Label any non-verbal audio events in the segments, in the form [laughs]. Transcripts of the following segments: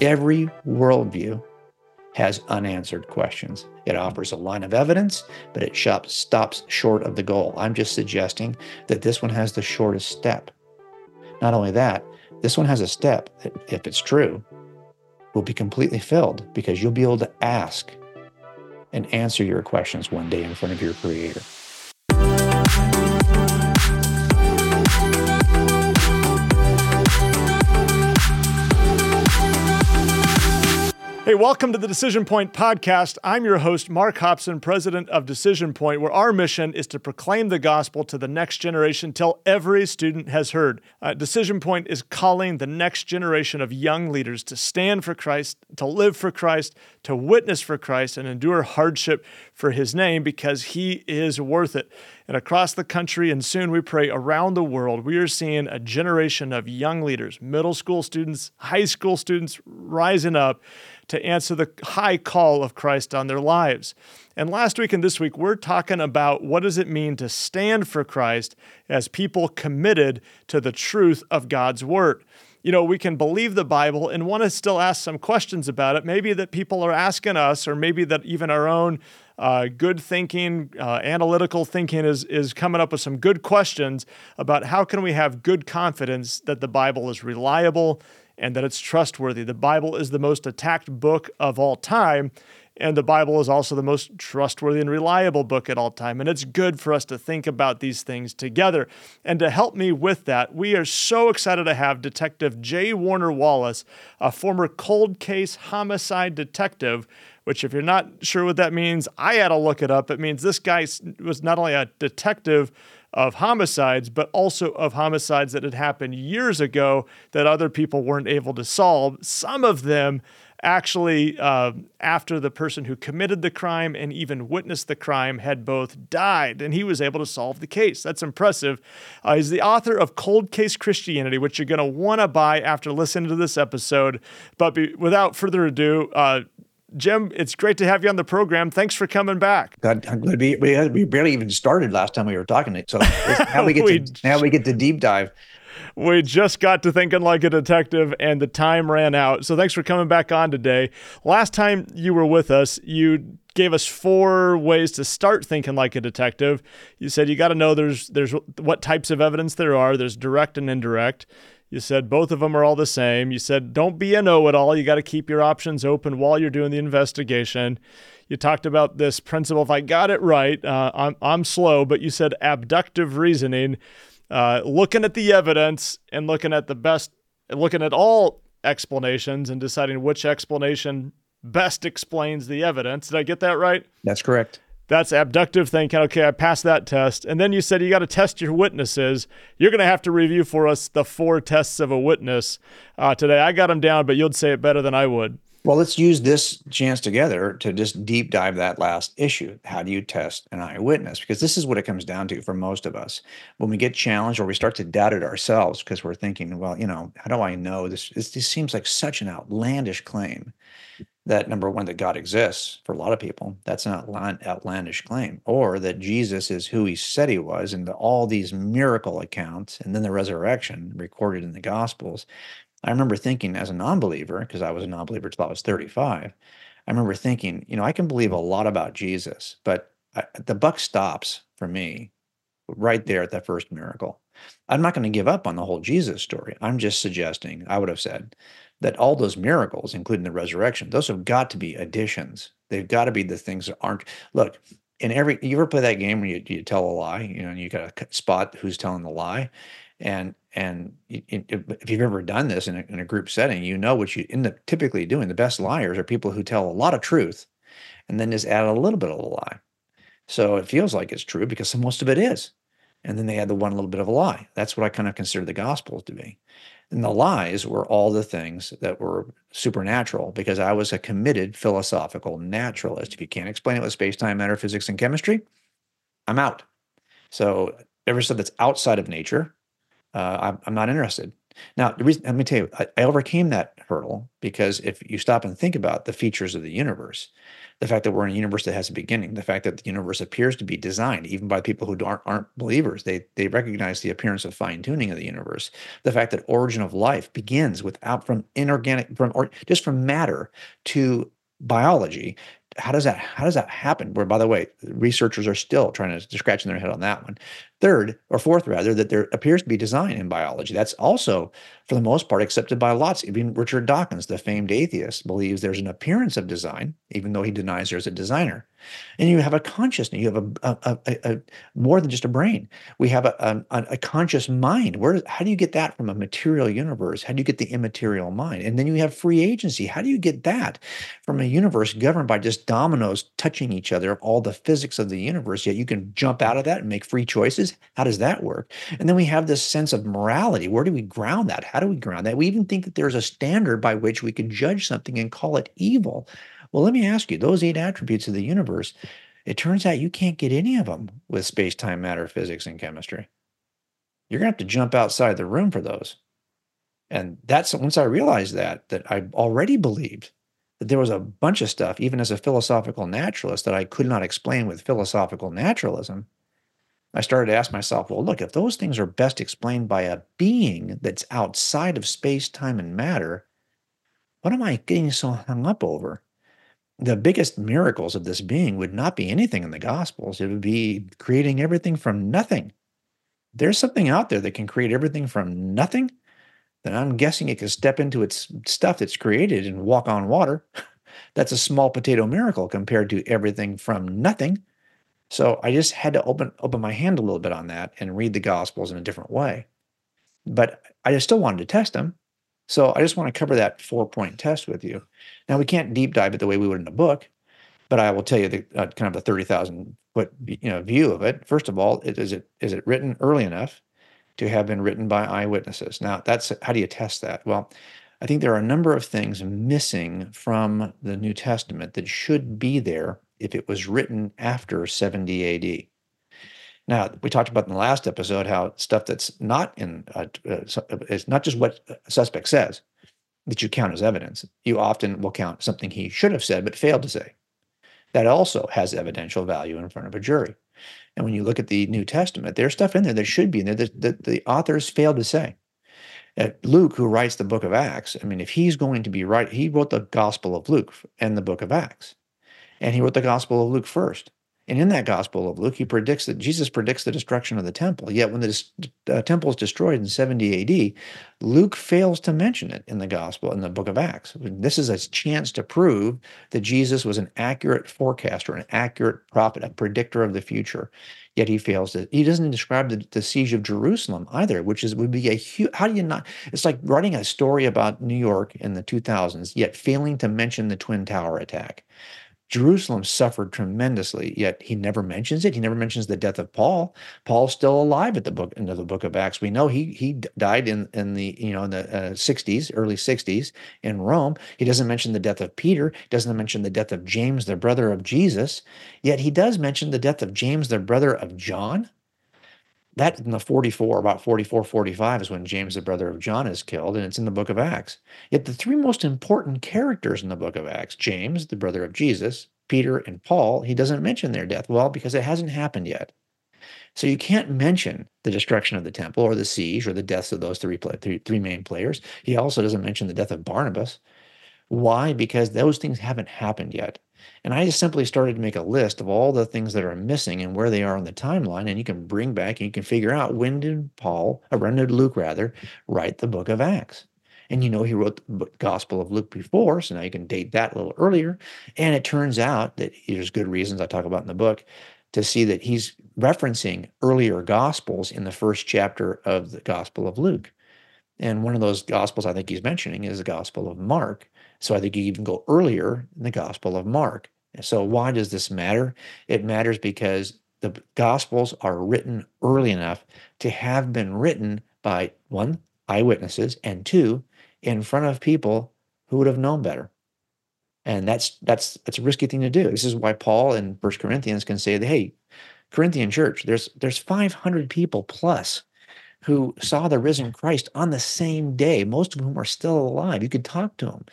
Every worldview has unanswered questions. It offers a line of evidence, but it stops short of the goal. I'm just suggesting that this one has the shortest step. Not only that, this one has a step that, if it's true, will be completely filled because you'll be able to ask and answer your questions one day in front of your Creator. Hey, welcome to the Decision Point podcast. I'm your host, Mark Hobson, president of Decision Point, where our mission is to proclaim the gospel to the next generation till every student has heard. Uh, Decision Point is calling the next generation of young leaders to stand for Christ, to live for Christ, to witness for Christ, and endure hardship for his name because he is worth it. And across the country, and soon we pray around the world, we are seeing a generation of young leaders, middle school students, high school students rising up to answer the high call of Christ on their lives. And last week and this week, we're talking about what does it mean to stand for Christ as people committed to the truth of God's word. You know, we can believe the Bible and want to still ask some questions about it. Maybe that people are asking us, or maybe that even our own uh, good thinking, uh, analytical thinking is, is coming up with some good questions about how can we have good confidence that the Bible is reliable and that it's trustworthy. The Bible is the most attacked book of all time. And the Bible is also the most trustworthy and reliable book at all time. And it's good for us to think about these things together. And to help me with that, we are so excited to have Detective J. Warner Wallace, a former cold case homicide detective, which, if you're not sure what that means, I had to look it up. It means this guy was not only a detective, of homicides, but also of homicides that had happened years ago that other people weren't able to solve. Some of them actually, uh, after the person who committed the crime and even witnessed the crime had both died, and he was able to solve the case. That's impressive. Uh, he's the author of Cold Case Christianity, which you're going to want to buy after listening to this episode. But be, without further ado, uh, Jim, it's great to have you on the program. Thanks for coming back. God, I'm glad we, we, we barely even started last time we were talking. So now we [laughs] get we, to now we get to deep dive. We just got to thinking like a detective, and the time ran out. So thanks for coming back on today. Last time you were with us, you gave us four ways to start thinking like a detective. You said you got to know there's there's what types of evidence there are. There's direct and indirect. You said both of them are all the same. You said don't be a know it all. You got to keep your options open while you're doing the investigation. You talked about this principle. If I got it right, uh, I'm, I'm slow, but you said abductive reasoning, uh, looking at the evidence and looking at the best, looking at all explanations and deciding which explanation best explains the evidence. Did I get that right? That's correct. That's abductive thinking. Okay, I passed that test. And then you said you got to test your witnesses. You're going to have to review for us the four tests of a witness uh, today. I got them down, but you'd say it better than I would. Well, let's use this chance together to just deep dive that last issue. How do you test an eyewitness? Because this is what it comes down to for most of us. When we get challenged or we start to doubt it ourselves because we're thinking, well, you know, how do I know this? This, this seems like such an outlandish claim that number one that god exists for a lot of people that's an outlandish claim or that jesus is who he said he was and all these miracle accounts and then the resurrection recorded in the gospels i remember thinking as a non-believer because i was a non-believer until i was 35 i remember thinking you know i can believe a lot about jesus but I, the buck stops for me right there at that first miracle i'm not going to give up on the whole jesus story i'm just suggesting i would have said that all those miracles, including the resurrection, those have got to be additions. They've got to be the things that aren't. Look, in every you ever play that game where you, you tell a lie, you know, and you got to spot who's telling the lie, and and if you've ever done this in a, in a group setting, you know what you end up typically doing. The best liars are people who tell a lot of truth, and then just add a little bit of a lie. So it feels like it's true because most of it is, and then they add the one little bit of a lie. That's what I kind of consider the gospel to be. And the lies were all the things that were supernatural because I was a committed philosophical naturalist. If you can't explain it with space time, matter, physics, and chemistry, I'm out. So every stuff that's outside of nature, uh, I'm, I'm not interested. Now, the reason, let me tell you, I, I overcame that hurdle because if you stop and think about the features of the universe, the fact that we're in a universe that has a beginning, the fact that the universe appears to be designed, even by people who aren't, aren't believers, they they recognize the appearance of fine tuning of the universe. The fact that origin of life begins without from inorganic from or just from matter to biology how does that how does that happen where by the way researchers are still trying to scratching their head on that one third or fourth rather that there appears to be design in biology. That's also for the most part accepted by lots. Even richard dawkins the famed atheist believes there's an appearance of design even though he denies there's a designer. And you have a consciousness. You have a, a, a, a more than just a brain. We have a, a, conscious mind. Where how do you get that from a material universe? How do you get the immaterial mind? And then you have free agency. How do you get that from a universe governed by just dominoes touching each other of all the physics of the universe? Yet you can jump out of that and make free choices how does that work? And then we have this sense of morality. Where do we ground that? How do we ground that? We even think that there's a standard by which we can judge something and call it evil. Well let me ask you those eight attributes of the universe it turns out you can't get any of them with space-time matter physics and chemistry. You're going to have to jump outside the room for those. And that's once i realized that that i already believed that there was a bunch of stuff, even as a philosophical naturalist, that I could not explain with philosophical naturalism. I started to ask myself, well, look, if those things are best explained by a being that's outside of space, time, and matter, what am I getting so hung up over? The biggest miracles of this being would not be anything in the Gospels. It would be creating everything from nothing. There's something out there that can create everything from nothing then I'm guessing it can step into its stuff that's created and walk on water. [laughs] that's a small potato miracle compared to everything from nothing. So I just had to open open my hand a little bit on that and read the gospels in a different way. But I just still wanted to test them. So I just want to cover that four point test with you. Now we can't deep dive it the way we would in a book, but I will tell you the uh, kind of the thirty thousand foot you know view of it. First of all, is it is it written early enough? to have been written by eyewitnesses. Now, that's how do you test that? Well, I think there are a number of things missing from the New Testament that should be there if it was written after 70 AD. Now, we talked about in the last episode how stuff that's not in uh, uh, it's not just what a suspect says that you count as evidence. You often will count something he should have said but failed to say. That also has evidential value in front of a jury. And when you look at the New Testament, there's stuff in there that should be in there that, that the authors failed to say. Uh, Luke, who writes the book of Acts, I mean, if he's going to be right, he wrote the Gospel of Luke and the book of Acts. And he wrote the Gospel of Luke first. And in that Gospel of Luke, he predicts that Jesus predicts the destruction of the temple. Yet when the uh, temple is destroyed in 70 AD, Luke fails to mention it in the Gospel in the book of Acts. This is a chance to prove that Jesus was an accurate forecaster, an accurate prophet, a predictor of the future. Yet he fails to. He doesn't describe the, the siege of Jerusalem either, which is would be a huge. How do you not? It's like writing a story about New York in the 2000s, yet failing to mention the Twin Tower attack. Jerusalem suffered tremendously, yet he never mentions it. He never mentions the death of Paul. Paul's still alive at the book into the book of Acts. We know he he died in in the you know in the uh, 60s, early 60s in Rome. He doesn't mention the death of Peter. Doesn't mention the death of James, the brother of Jesus. Yet he does mention the death of James, the brother of John that in the 44 about 44 45 is when james the brother of john is killed and it's in the book of acts. Yet the three most important characters in the book of acts james the brother of jesus peter and paul he doesn't mention their death. Well because it hasn't happened yet. So you can't mention the destruction of the temple or the siege or the deaths of those three three main players. He also doesn't mention the death of barnabas. Why? Because those things haven't happened yet and I just simply started to make a list of all the things that are missing and where they are on the timeline. And you can bring back and you can figure out when did Paul, or when did Luke rather, write the book of Acts. And you know, he wrote the Gospel of Luke before, so now you can date that a little earlier. And it turns out that there's good reasons I talk about in the book to see that he's referencing earlier Gospels in the first chapter of the Gospel of Luke. And one of those Gospels I think he's mentioning is the Gospel of Mark. So I think you even go earlier in the Gospel of Mark. So why does this matter? It matters because the Gospels are written early enough to have been written by one, eyewitnesses, and two, in front of people who would have known better. And that's that's that's a risky thing to do. This is why Paul in First Corinthians can say, "Hey, Corinthian church, there's there's 500 people plus who saw the risen Christ on the same day, most of whom are still alive. You could talk to them.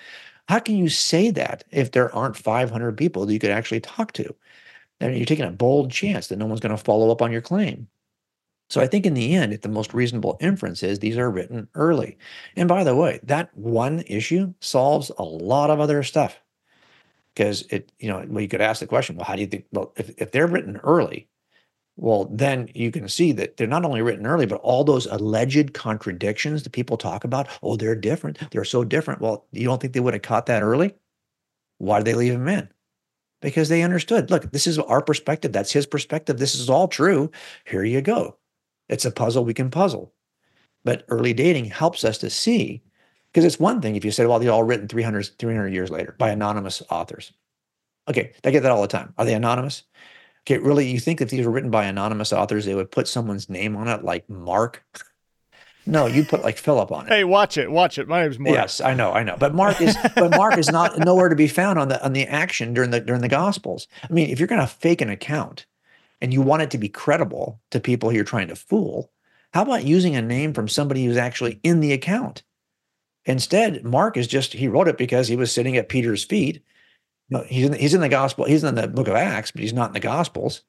How can you say that if there aren't 500 people that you could actually talk to? And you're taking a bold chance that no one's going to follow up on your claim. So I think in the end, the most reasonable inference is these are written early. And by the way, that one issue solves a lot of other stuff. Because it, you know, well, you could ask the question, well, how do you think? Well, if, if they're written early, well, then you can see that they're not only written early, but all those alleged contradictions that people talk about, oh, they're different. They're so different. Well, you don't think they would have caught that early? Why did they leave them in? Because they understood, look, this is our perspective. That's his perspective. This is all true. Here you go. It's a puzzle we can puzzle. But early dating helps us to see, because it's one thing if you say, well, they're all written 300, 300 years later by anonymous authors. Okay, I get that all the time. Are they anonymous? Okay, really, you think if these were written by anonymous authors, they would put someone's name on it, like Mark? No, you put like Philip on it. Hey, watch it, watch it. My name's Mark. Yes, I know, I know. But Mark is, [laughs] but Mark is not nowhere to be found on the on the action during the during the Gospels. I mean, if you're going to fake an account, and you want it to be credible to people you're trying to fool, how about using a name from somebody who's actually in the account? Instead, Mark is just he wrote it because he was sitting at Peter's feet. No, he's in he's in the gospel. He's in the book of Acts, but he's not in the gospels.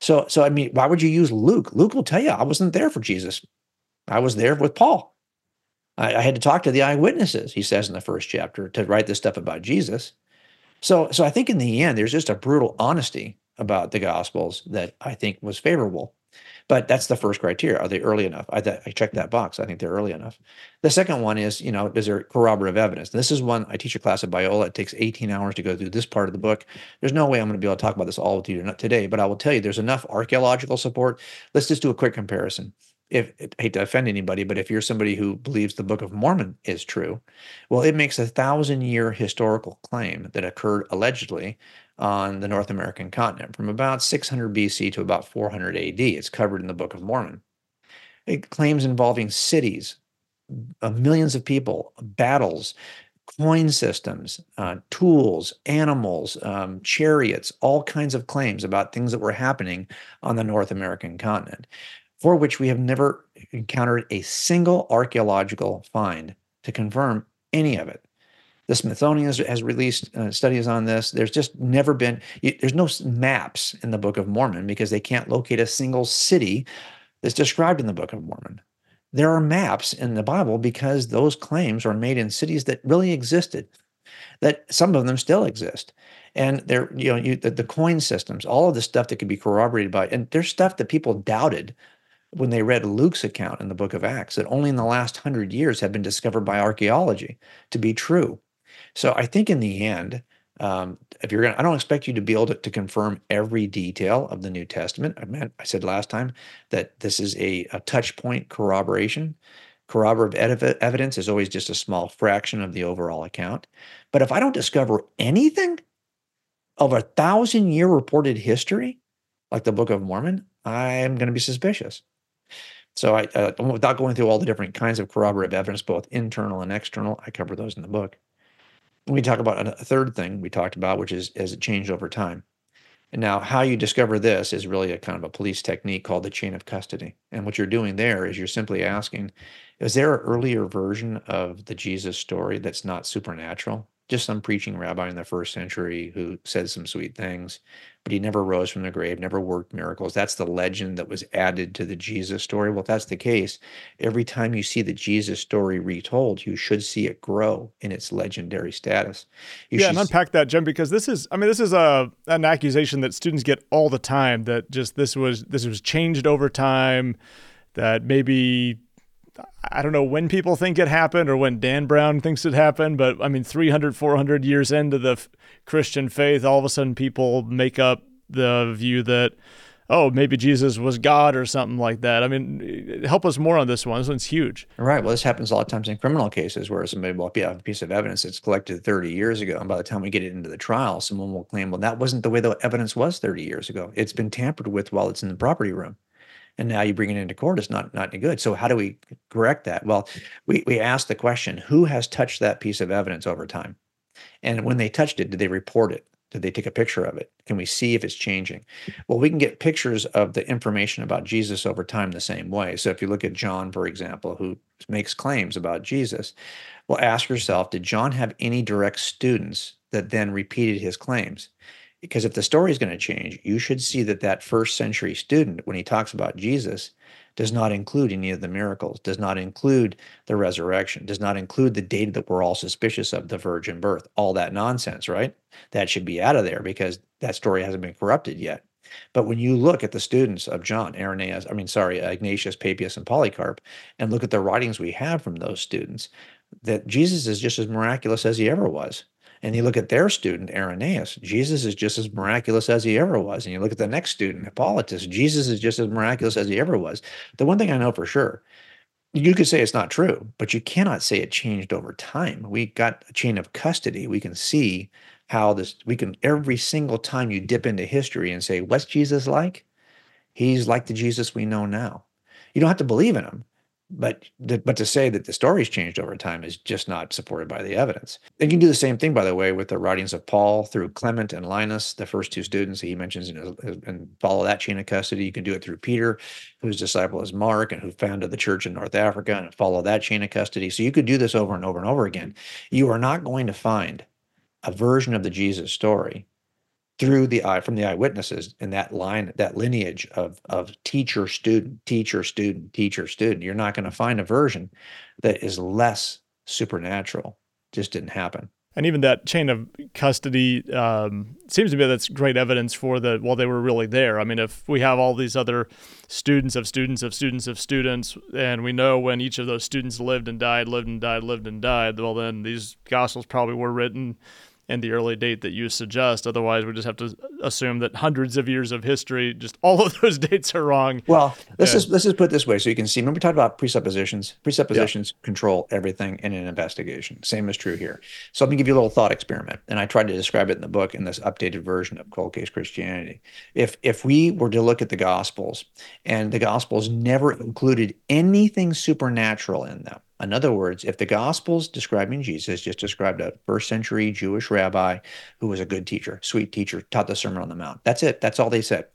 So so I mean, why would you use Luke? Luke will tell you I wasn't there for Jesus. I was there with Paul. I, I had to talk to the eyewitnesses. He says in the first chapter to write this stuff about Jesus. So so I think in the end, there's just a brutal honesty about the Gospels that I think was favorable. But that's the first criteria. Are they early enough? I, th- I checked that box. I think they're early enough. The second one is, you know, is there corroborative evidence? And this is one I teach a class at Biola. It takes 18 hours to go through this part of the book. There's no way I'm going to be able to talk about this all with you today, but I will tell you there's enough archaeological support. Let's just do a quick comparison if I hate to offend anybody, but if you're somebody who believes the Book of Mormon is true, well, it makes a thousand year historical claim that occurred allegedly on the North American continent from about 600 BC to about 400 AD. It's covered in the Book of Mormon. It claims involving cities, uh, millions of people, battles, coin systems, uh, tools, animals, um, chariots, all kinds of claims about things that were happening on the North American continent, for which we have never encountered a single archaeological find to confirm any of it. The Smithsonian has, has released uh, studies on this. There's just never been, there's no maps in the Book of Mormon because they can't locate a single city that's described in the Book of Mormon. There are maps in the Bible because those claims are made in cities that really existed, that some of them still exist. And they're, you know, you, the, the coin systems, all of the stuff that could be corroborated by, and there's stuff that people doubted when they read Luke's account in the book of Acts that only in the last hundred years have been discovered by archaeology to be true. So I think in the end, um, if you're going to, I don't expect you to be able to, to, confirm every detail of the New Testament. I meant, I said last time that this is a, a touch point corroboration. Corroborative ev- evidence is always just a small fraction of the overall account. But if I don't discover anything of a thousand year reported history, like the Book of Mormon, I'm going to be suspicious. So I, uh, without going through all the different kinds of corroborative evidence, both internal and external, I cover those in the book we talk about a third thing we talked about, which is has it changed over time. And now, how you discover this is really a kind of a police technique called the chain of custody. And what you're doing there is you're simply asking, is there an earlier version of the Jesus story that's not supernatural? Just some preaching rabbi in the first century who said some sweet things, but he never rose from the grave, never worked miracles. That's the legend that was added to the Jesus story. Well, if that's the case, every time you see the Jesus story retold, you should see it grow in its legendary status. You yeah, and unpack that, Jim, because this is, I mean, this is a an accusation that students get all the time that just this was this was changed over time, that maybe I don't know when people think it happened or when Dan Brown thinks it happened, but I mean, 300, 400 years into the f- Christian faith, all of a sudden people make up the view that, oh, maybe Jesus was God or something like that. I mean, help us more on this one. This one's huge. Right. Well, this happens a lot of times in criminal cases where somebody will have a piece of evidence that's collected 30 years ago. And by the time we get it into the trial, someone will claim, well, that wasn't the way the evidence was 30 years ago. It's been tampered with while it's in the property room and now you bring it into court it's not not any good so how do we correct that well we we ask the question who has touched that piece of evidence over time and when they touched it did they report it Did they take a picture of it? Can we see if it's changing? Well, we can get pictures of the information about Jesus over time the same way. So if you look at John, for example, who makes claims about Jesus, well, ask yourself, did John have any direct students that then repeated his claims? Because if the story is going to change, you should see that that first century student, when he talks about Jesus, does not include any of the miracles, does not include the resurrection, does not include the data that we're all suspicious of, the virgin birth, all that nonsense, right? That should be out of there because that story hasn't been corrupted yet. But when you look at the students of John, Irenaeus, I mean, sorry, Ignatius, Papias, and Polycarp, and look at the writings we have from those students, that Jesus is just as miraculous as he ever was. And you look at their student, Irenaeus, Jesus is just as miraculous as he ever was. And you look at the next student, Hippolytus, Jesus is just as miraculous as he ever was. The one thing I know for sure, you could say it's not true, but you cannot say it changed over time. We got a chain of custody. We can see how this, we can, every single time you dip into history and say, what's Jesus like? He's like the Jesus we know now. You don't have to believe in him, but but to say that the story's changed over time is just not supported by the evidence. You can do the same thing, by the way, with the writings of Paul through Clement and Linus, the first two students that he mentions, in his, and follow that chain of custody. You can do it through Peter, whose disciple is Mark, and who founded the church in North Africa, and follow that chain of custody. So you could do this over and over and over again. You are not going to find a version of the Jesus story through the eye from the eyewitnesses in that line that lineage of of teacher student teacher student teacher student. You're not going to find a version that is less supernatural. Just didn't happen. And even that chain of custody um, seems to me that's great evidence for the well they were really there. I mean if we have all these other students of students of students of students and we know when each of those students lived and died lived and died lived and died well then these gospels probably were written and the early date that you suggest. Otherwise, we just have to assume that hundreds of years of history, just all of those [laughs] dates are wrong. Well, let's just let's just put it this way, so you can see. Remember, we talked about presuppositions. Presuppositions yeah. control everything in an investigation. Same is true here. So let me give you a little thought experiment, and I tried to describe it in the book in this updated version of Cold Case Christianity. If if we were to look at the Gospels, and the Gospels never included anything supernatural in them in other words, if the Gospels describing Jesus just described a first century Jewish rabbi who was a good teacher, sweet teacher, taught the Sermon on the Mount, that's it. That's all they said.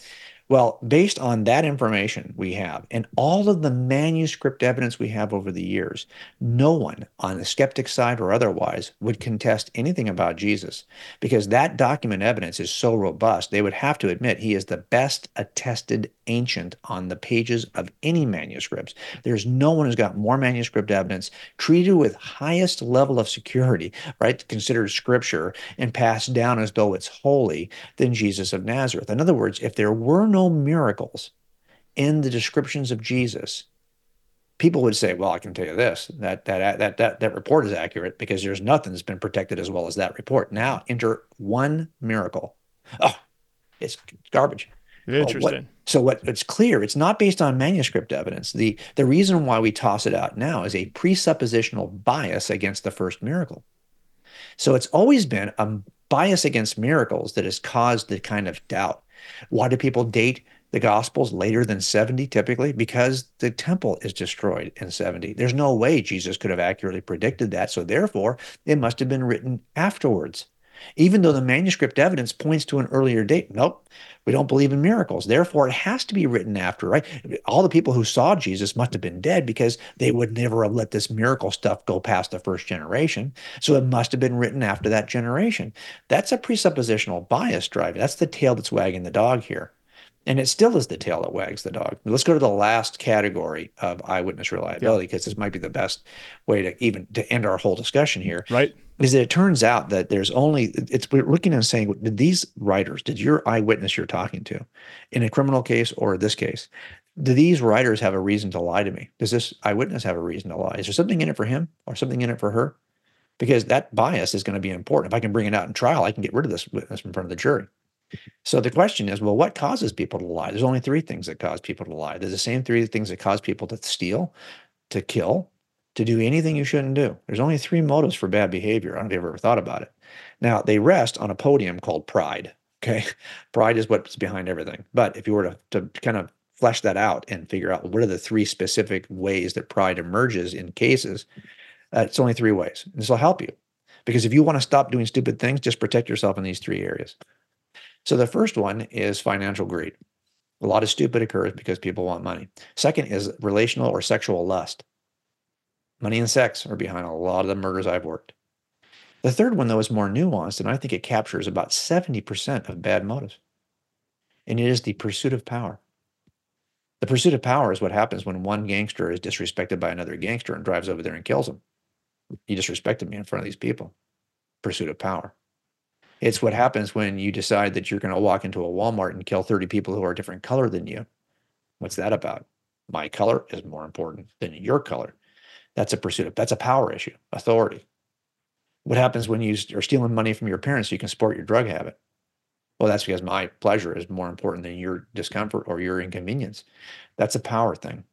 Well, based on that information we have and all of the manuscript evidence we have over the years, no one on the skeptic side or otherwise would contest anything about Jesus because that document evidence is so robust, they would have to admit he is the best attested ancient on the pages of any manuscripts. There's no one who's got more manuscript evidence treated with highest level of security, right? Considered scripture and passed down as though it's holy than Jesus of Nazareth. In other words, if there were no miracles in the descriptions of Jesus, people would say, "Well, I can tell you this: that that that that that report is accurate because there's nothing that's been protected as well as that report." Now, enter one miracle. Oh, it's garbage. Interesting. Well, what, so what it's clear, it's not based on manuscript evidence. The the reason why we toss it out now is a presuppositional bias against the first miracle. So it's always been a bias against miracles that has caused the kind of doubt. Why do people date the Gospels later than 70 typically? Because the temple is destroyed in 70. There's no way Jesus could have accurately predicted that. So therefore, it must have been written afterwards even though the manuscript evidence points to an earlier date. Nope, we don't believe in miracles. Therefore, it has to be written after, right? All the people who saw Jesus must have been dead because they would never have let this miracle stuff go past the first generation. So it must have been written after that generation. That's a presuppositional bias driving. That's the tail that's wagging the dog here. And it still is the tail that wags the dog. Let's go to the last category of eyewitness reliability because this might be the best way to even to end our whole discussion here. Right is that it turns out that there's only it's we're looking and saying did these writers did your eyewitness you're talking to in a criminal case or this case do these writers have a reason to lie to me? Does this eyewitness have a reason to lie? Is there something in it for him or something in it for her? Because that bias is going to be important. If i can bring it out in trial i can get rid of this witness in front of the jury. So the question is well what causes people to lie? There's only three things that cause people to lie. There's the same three things that cause people to steal to kill to do anything you shouldn't do. There's only three motives for bad behavior. I don't know if you've ever thought about it. Now, they rest on a podium called pride. [laughs] Okay. Pride is what's behind everything. But if you were to, to kind of flesh that out and figure out what are the three specific ways that pride emerges in cases, uh, it's only three ways. This will help you. Because if you want to stop doing stupid things, just protect yourself in these three areas. So the first one is financial greed. A lot of stupid occurs because people want money. Second is relational or sexual lust. Money and sex are behind a lot of the murders I've worked. The third one, though, is more nuanced, and I think it captures about 70% of bad motives. And it is the pursuit of power. The pursuit of power is what happens when one gangster is disrespected by another gangster and drives over there and kills him. You disrespected me in front of these people. Pursuit of power. It's what happens when you decide that you're going to walk into a Walmart and kill 30 people who are a different color than you. What's that about? My color is more important than your color. That's a pursuit of that's a power issue, authority. What happens when you are stealing money from your parents so you can support your drug habit? Well, that's because my pleasure is more important than your discomfort or your inconvenience. That's a power thing.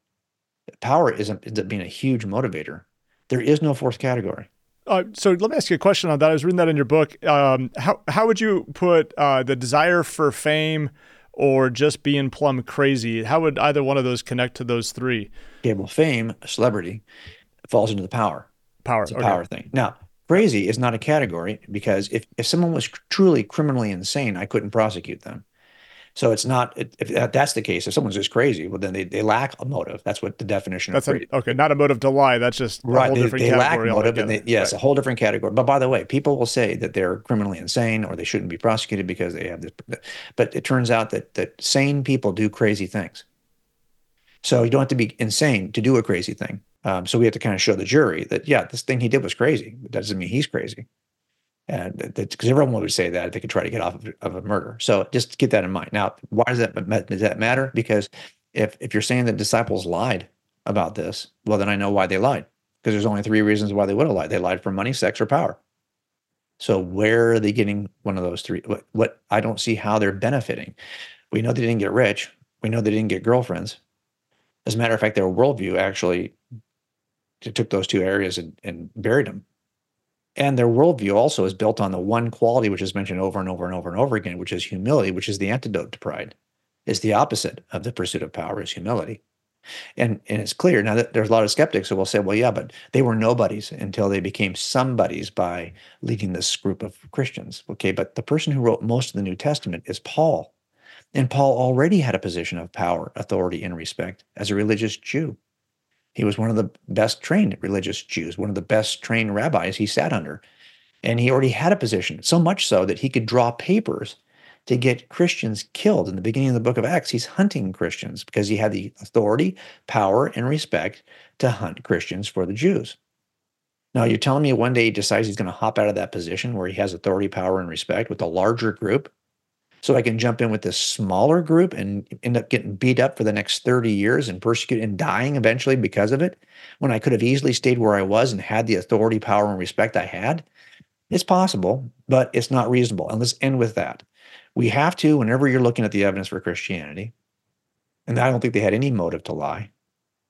Power isn't, ends up being a huge motivator. There is no fourth category. Uh, so let me ask you a question on that. I was reading that in your book. Um, how how would you put uh, the desire for fame or just being plumb crazy? How would either one of those connect to those three? Okay, well, fame, celebrity, falls into the power. Power. It's a okay. power thing. Now, crazy is not a category because if, if someone was truly criminally insane, I couldn't prosecute them. So it's not if that's the case. If someone's just crazy, well, then they, they lack a motive. That's what the definition that's of. A, okay, not a motive to lie. That's just right. they, they lack motive, and they, yes, right. a whole different category. But by the way, people will say that they're criminally insane or they shouldn't be prosecuted because they have this. But it turns out that that sane people do crazy things. So you don't have to be insane to do a crazy thing. Um, so we have to kind of show the jury that yeah, this thing he did was crazy. That doesn't mean he's crazy. And because everyone would say that if they could try to get off of, of, a murder. So just keep that in mind. Now, why does that does that matter? Because if if you're saying that disciples lied about this, well, then I know why they lied. Because there's only three reasons why they would have lied. They lied for money, sex, or power. So where are they getting one of those three? What, what I don't see how they're benefiting. We know they didn't get rich. We know they didn't get girlfriends. As a matter of fact, their worldview actually took those two areas and, and buried them. And their worldview also is built on the one quality which is mentioned over and over and over and over again, which is humility, which is the antidote to pride. Is the opposite of the pursuit of power is humility. And and it's clear now that there's a lot of skeptics who will say, well, yeah, but they were nobodies until they became somebodies by leading this group of Christians. Okay, but the person who wrote most of the New Testament is Paul. And Paul already had a position of power, authority, and respect as a religious Jew. He was one of the best trained religious Jews, one of the best trained rabbis he sat under. And he already had a position, so much so that he could draw papers to get Christians killed. In the beginning of the book of Acts, he's hunting Christians because he had the authority, power, and respect to hunt Christians for the Jews. Now, you're telling me one day he decides he's going to hop out of that position where he has authority, power, and respect with a larger group so I can jump in with this smaller group and end up getting beat up for the next 30 years and persecuted and dying eventually because of it when I could have easily stayed where I was and had the authority, power, and respect I had. It's possible, but it's not reasonable. And let's end with that. We have to, whenever you're looking at the evidence for Christianity, and I don't think they had any motive to lie.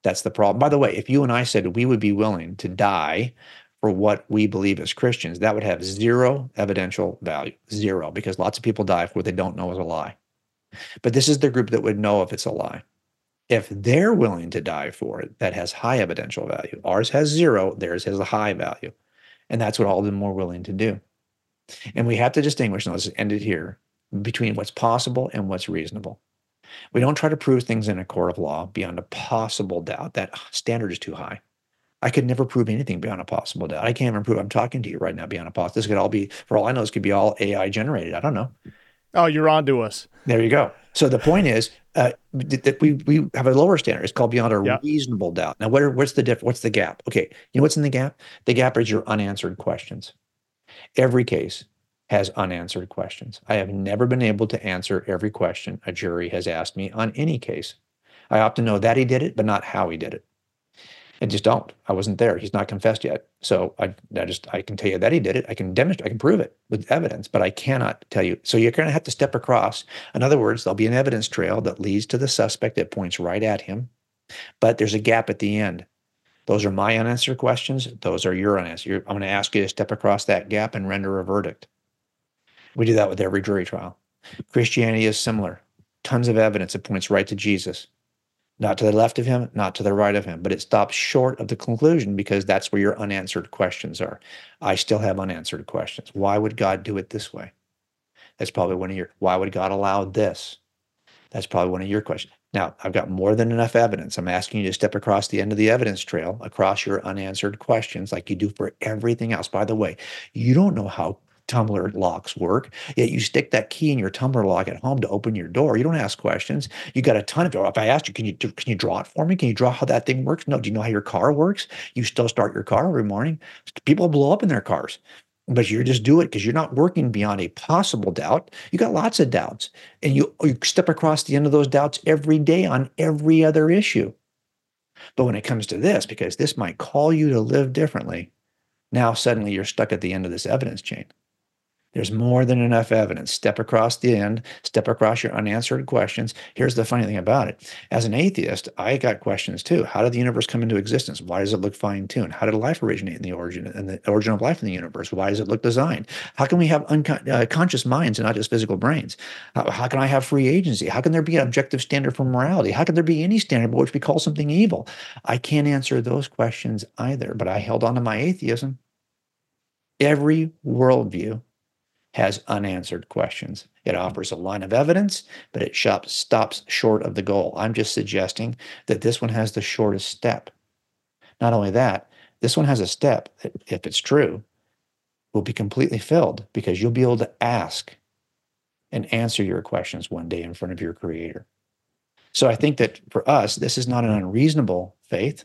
That's the problem. By the way, if you and I said we would be willing to die for what we believe as Christians, that would have zero evidential value, zero, because lots of people die for what they don't know is a lie. But this is the group that would know if it's a lie. If they're willing to die for it, that has high evidential value. Ours has zero, theirs has a high value. And that's what all of them are willing to do. And we have to distinguish, and let's end it here, between what's possible and what's reasonable. We don't try to prove things in a court of law beyond a possible doubt. That standard is too high. I could never prove anything beyond a possible doubt. I can't even prove I'm talking to you right now beyond a possible. This could all be, for all I know, this could be all AI generated. I don't know. Oh, you're on to us. There you go. So the point is uh, that we we have a lower standard. It's called beyond a reasonable doubt. Now, what are, what's the diff? What's the gap? Okay, you know what's in the gap? The gap is your unanswered questions. Every case has unanswered questions. I have never been able to answer every question a jury has asked me on any case. I often know that he did it, but not how he did it. I just don't. I wasn't there. He's not confessed yet. So I, I just I can tell you that he did it. I can demonstrate. I can prove it with evidence, but I cannot tell you. So you're going to have to step across. In other words, there'll be an evidence trail that leads to the suspect that points right at him, but there's a gap at the end. Those are my unanswered questions. Those are your unanswered. I'm going to ask you to step across that gap and render a verdict. We do that with every jury trial. Christianity is similar. Tons of evidence that points right to Jesus. Not to the left of him, not to the right of him, but it stops short of the conclusion because that's where your unanswered questions are. I still have unanswered questions. Why would God do it this way? That's probably one of your, why would God allow this? That's probably one of your questions. Now, I've got more than enough evidence. I'm asking you to step across the end of the evidence trail, across your unanswered questions, like you do for everything else. By the way, you don't know how tumbler locks work. Yet you stick that key in your tumbler lock at home to open your door. You don't ask questions. You got a ton of. If I asked you, can you can you draw it for me? Can you draw how that thing works? No. Do you know how your car works? You still start your car every morning. People blow up in their cars, but you just do it because you're not working beyond a possible doubt. You got lots of doubts, and you you step across the end of those doubts every day on every other issue. But when it comes to this, because this might call you to live differently, now suddenly you're stuck at the end of this evidence chain. There's more than enough evidence. Step across the end, step across your unanswered questions. Here's the funny thing about it. As an atheist, I got questions too. How did the universe come into existence? Why does it look fine-tuned? How did life originate in the origin and the origin of life in the universe? Why does it look designed? How can we have unconscious uh, minds and not just physical brains? How, how, can I have free agency? How can there be an objective standard for morality? How can there be any standard by which we call something evil? I can't answer those questions either, but I held on to my atheism. Every worldview has unanswered questions. It offers a line of evidence, but it stops short of the goal. I'm just suggesting that this one has the shortest step. Not only that, this one has a step that, if it's true, will be completely filled because you'll be able to ask and answer your questions one day in front of your creator. So I think that for us, this is not an unreasonable faith.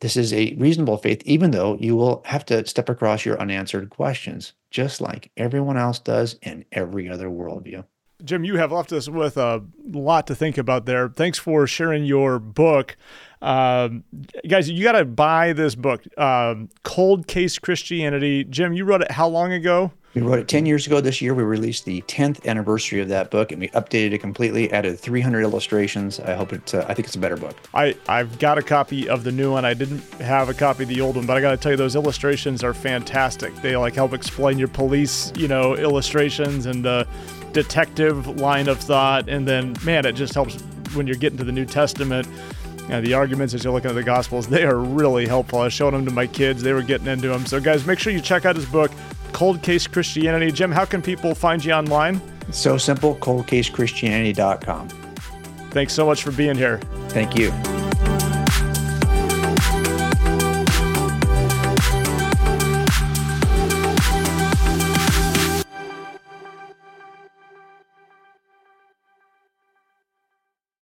This is a reasonable faith, even though you will have to step across your unanswered questions, just like everyone else does in every other worldview. Jim, you have left us with a lot to think about there. Thanks for sharing your book. Um, guys, you got to buy this book, um, Cold Case Christianity. Jim, you wrote it how long ago? We wrote it 10 years ago this year. We released the 10th anniversary of that book and we updated it completely, added 300 illustrations. I hope it's, uh, I think it's a better book. I, I've got a copy of the new one. I didn't have a copy of the old one, but I got to tell you, those illustrations are fantastic. They like help explain your police, you know, illustrations and the detective line of thought. And then, man, it just helps when you're getting to the New Testament. You know, the arguments as you're looking at the Gospels, they are really helpful. I was showing them to my kids. They were getting into them. So, guys, make sure you check out his book, Cold Case Christianity. Jim, how can people find you online? It's so simple, coldcasechristianity.com. Thanks so much for being here. Thank you.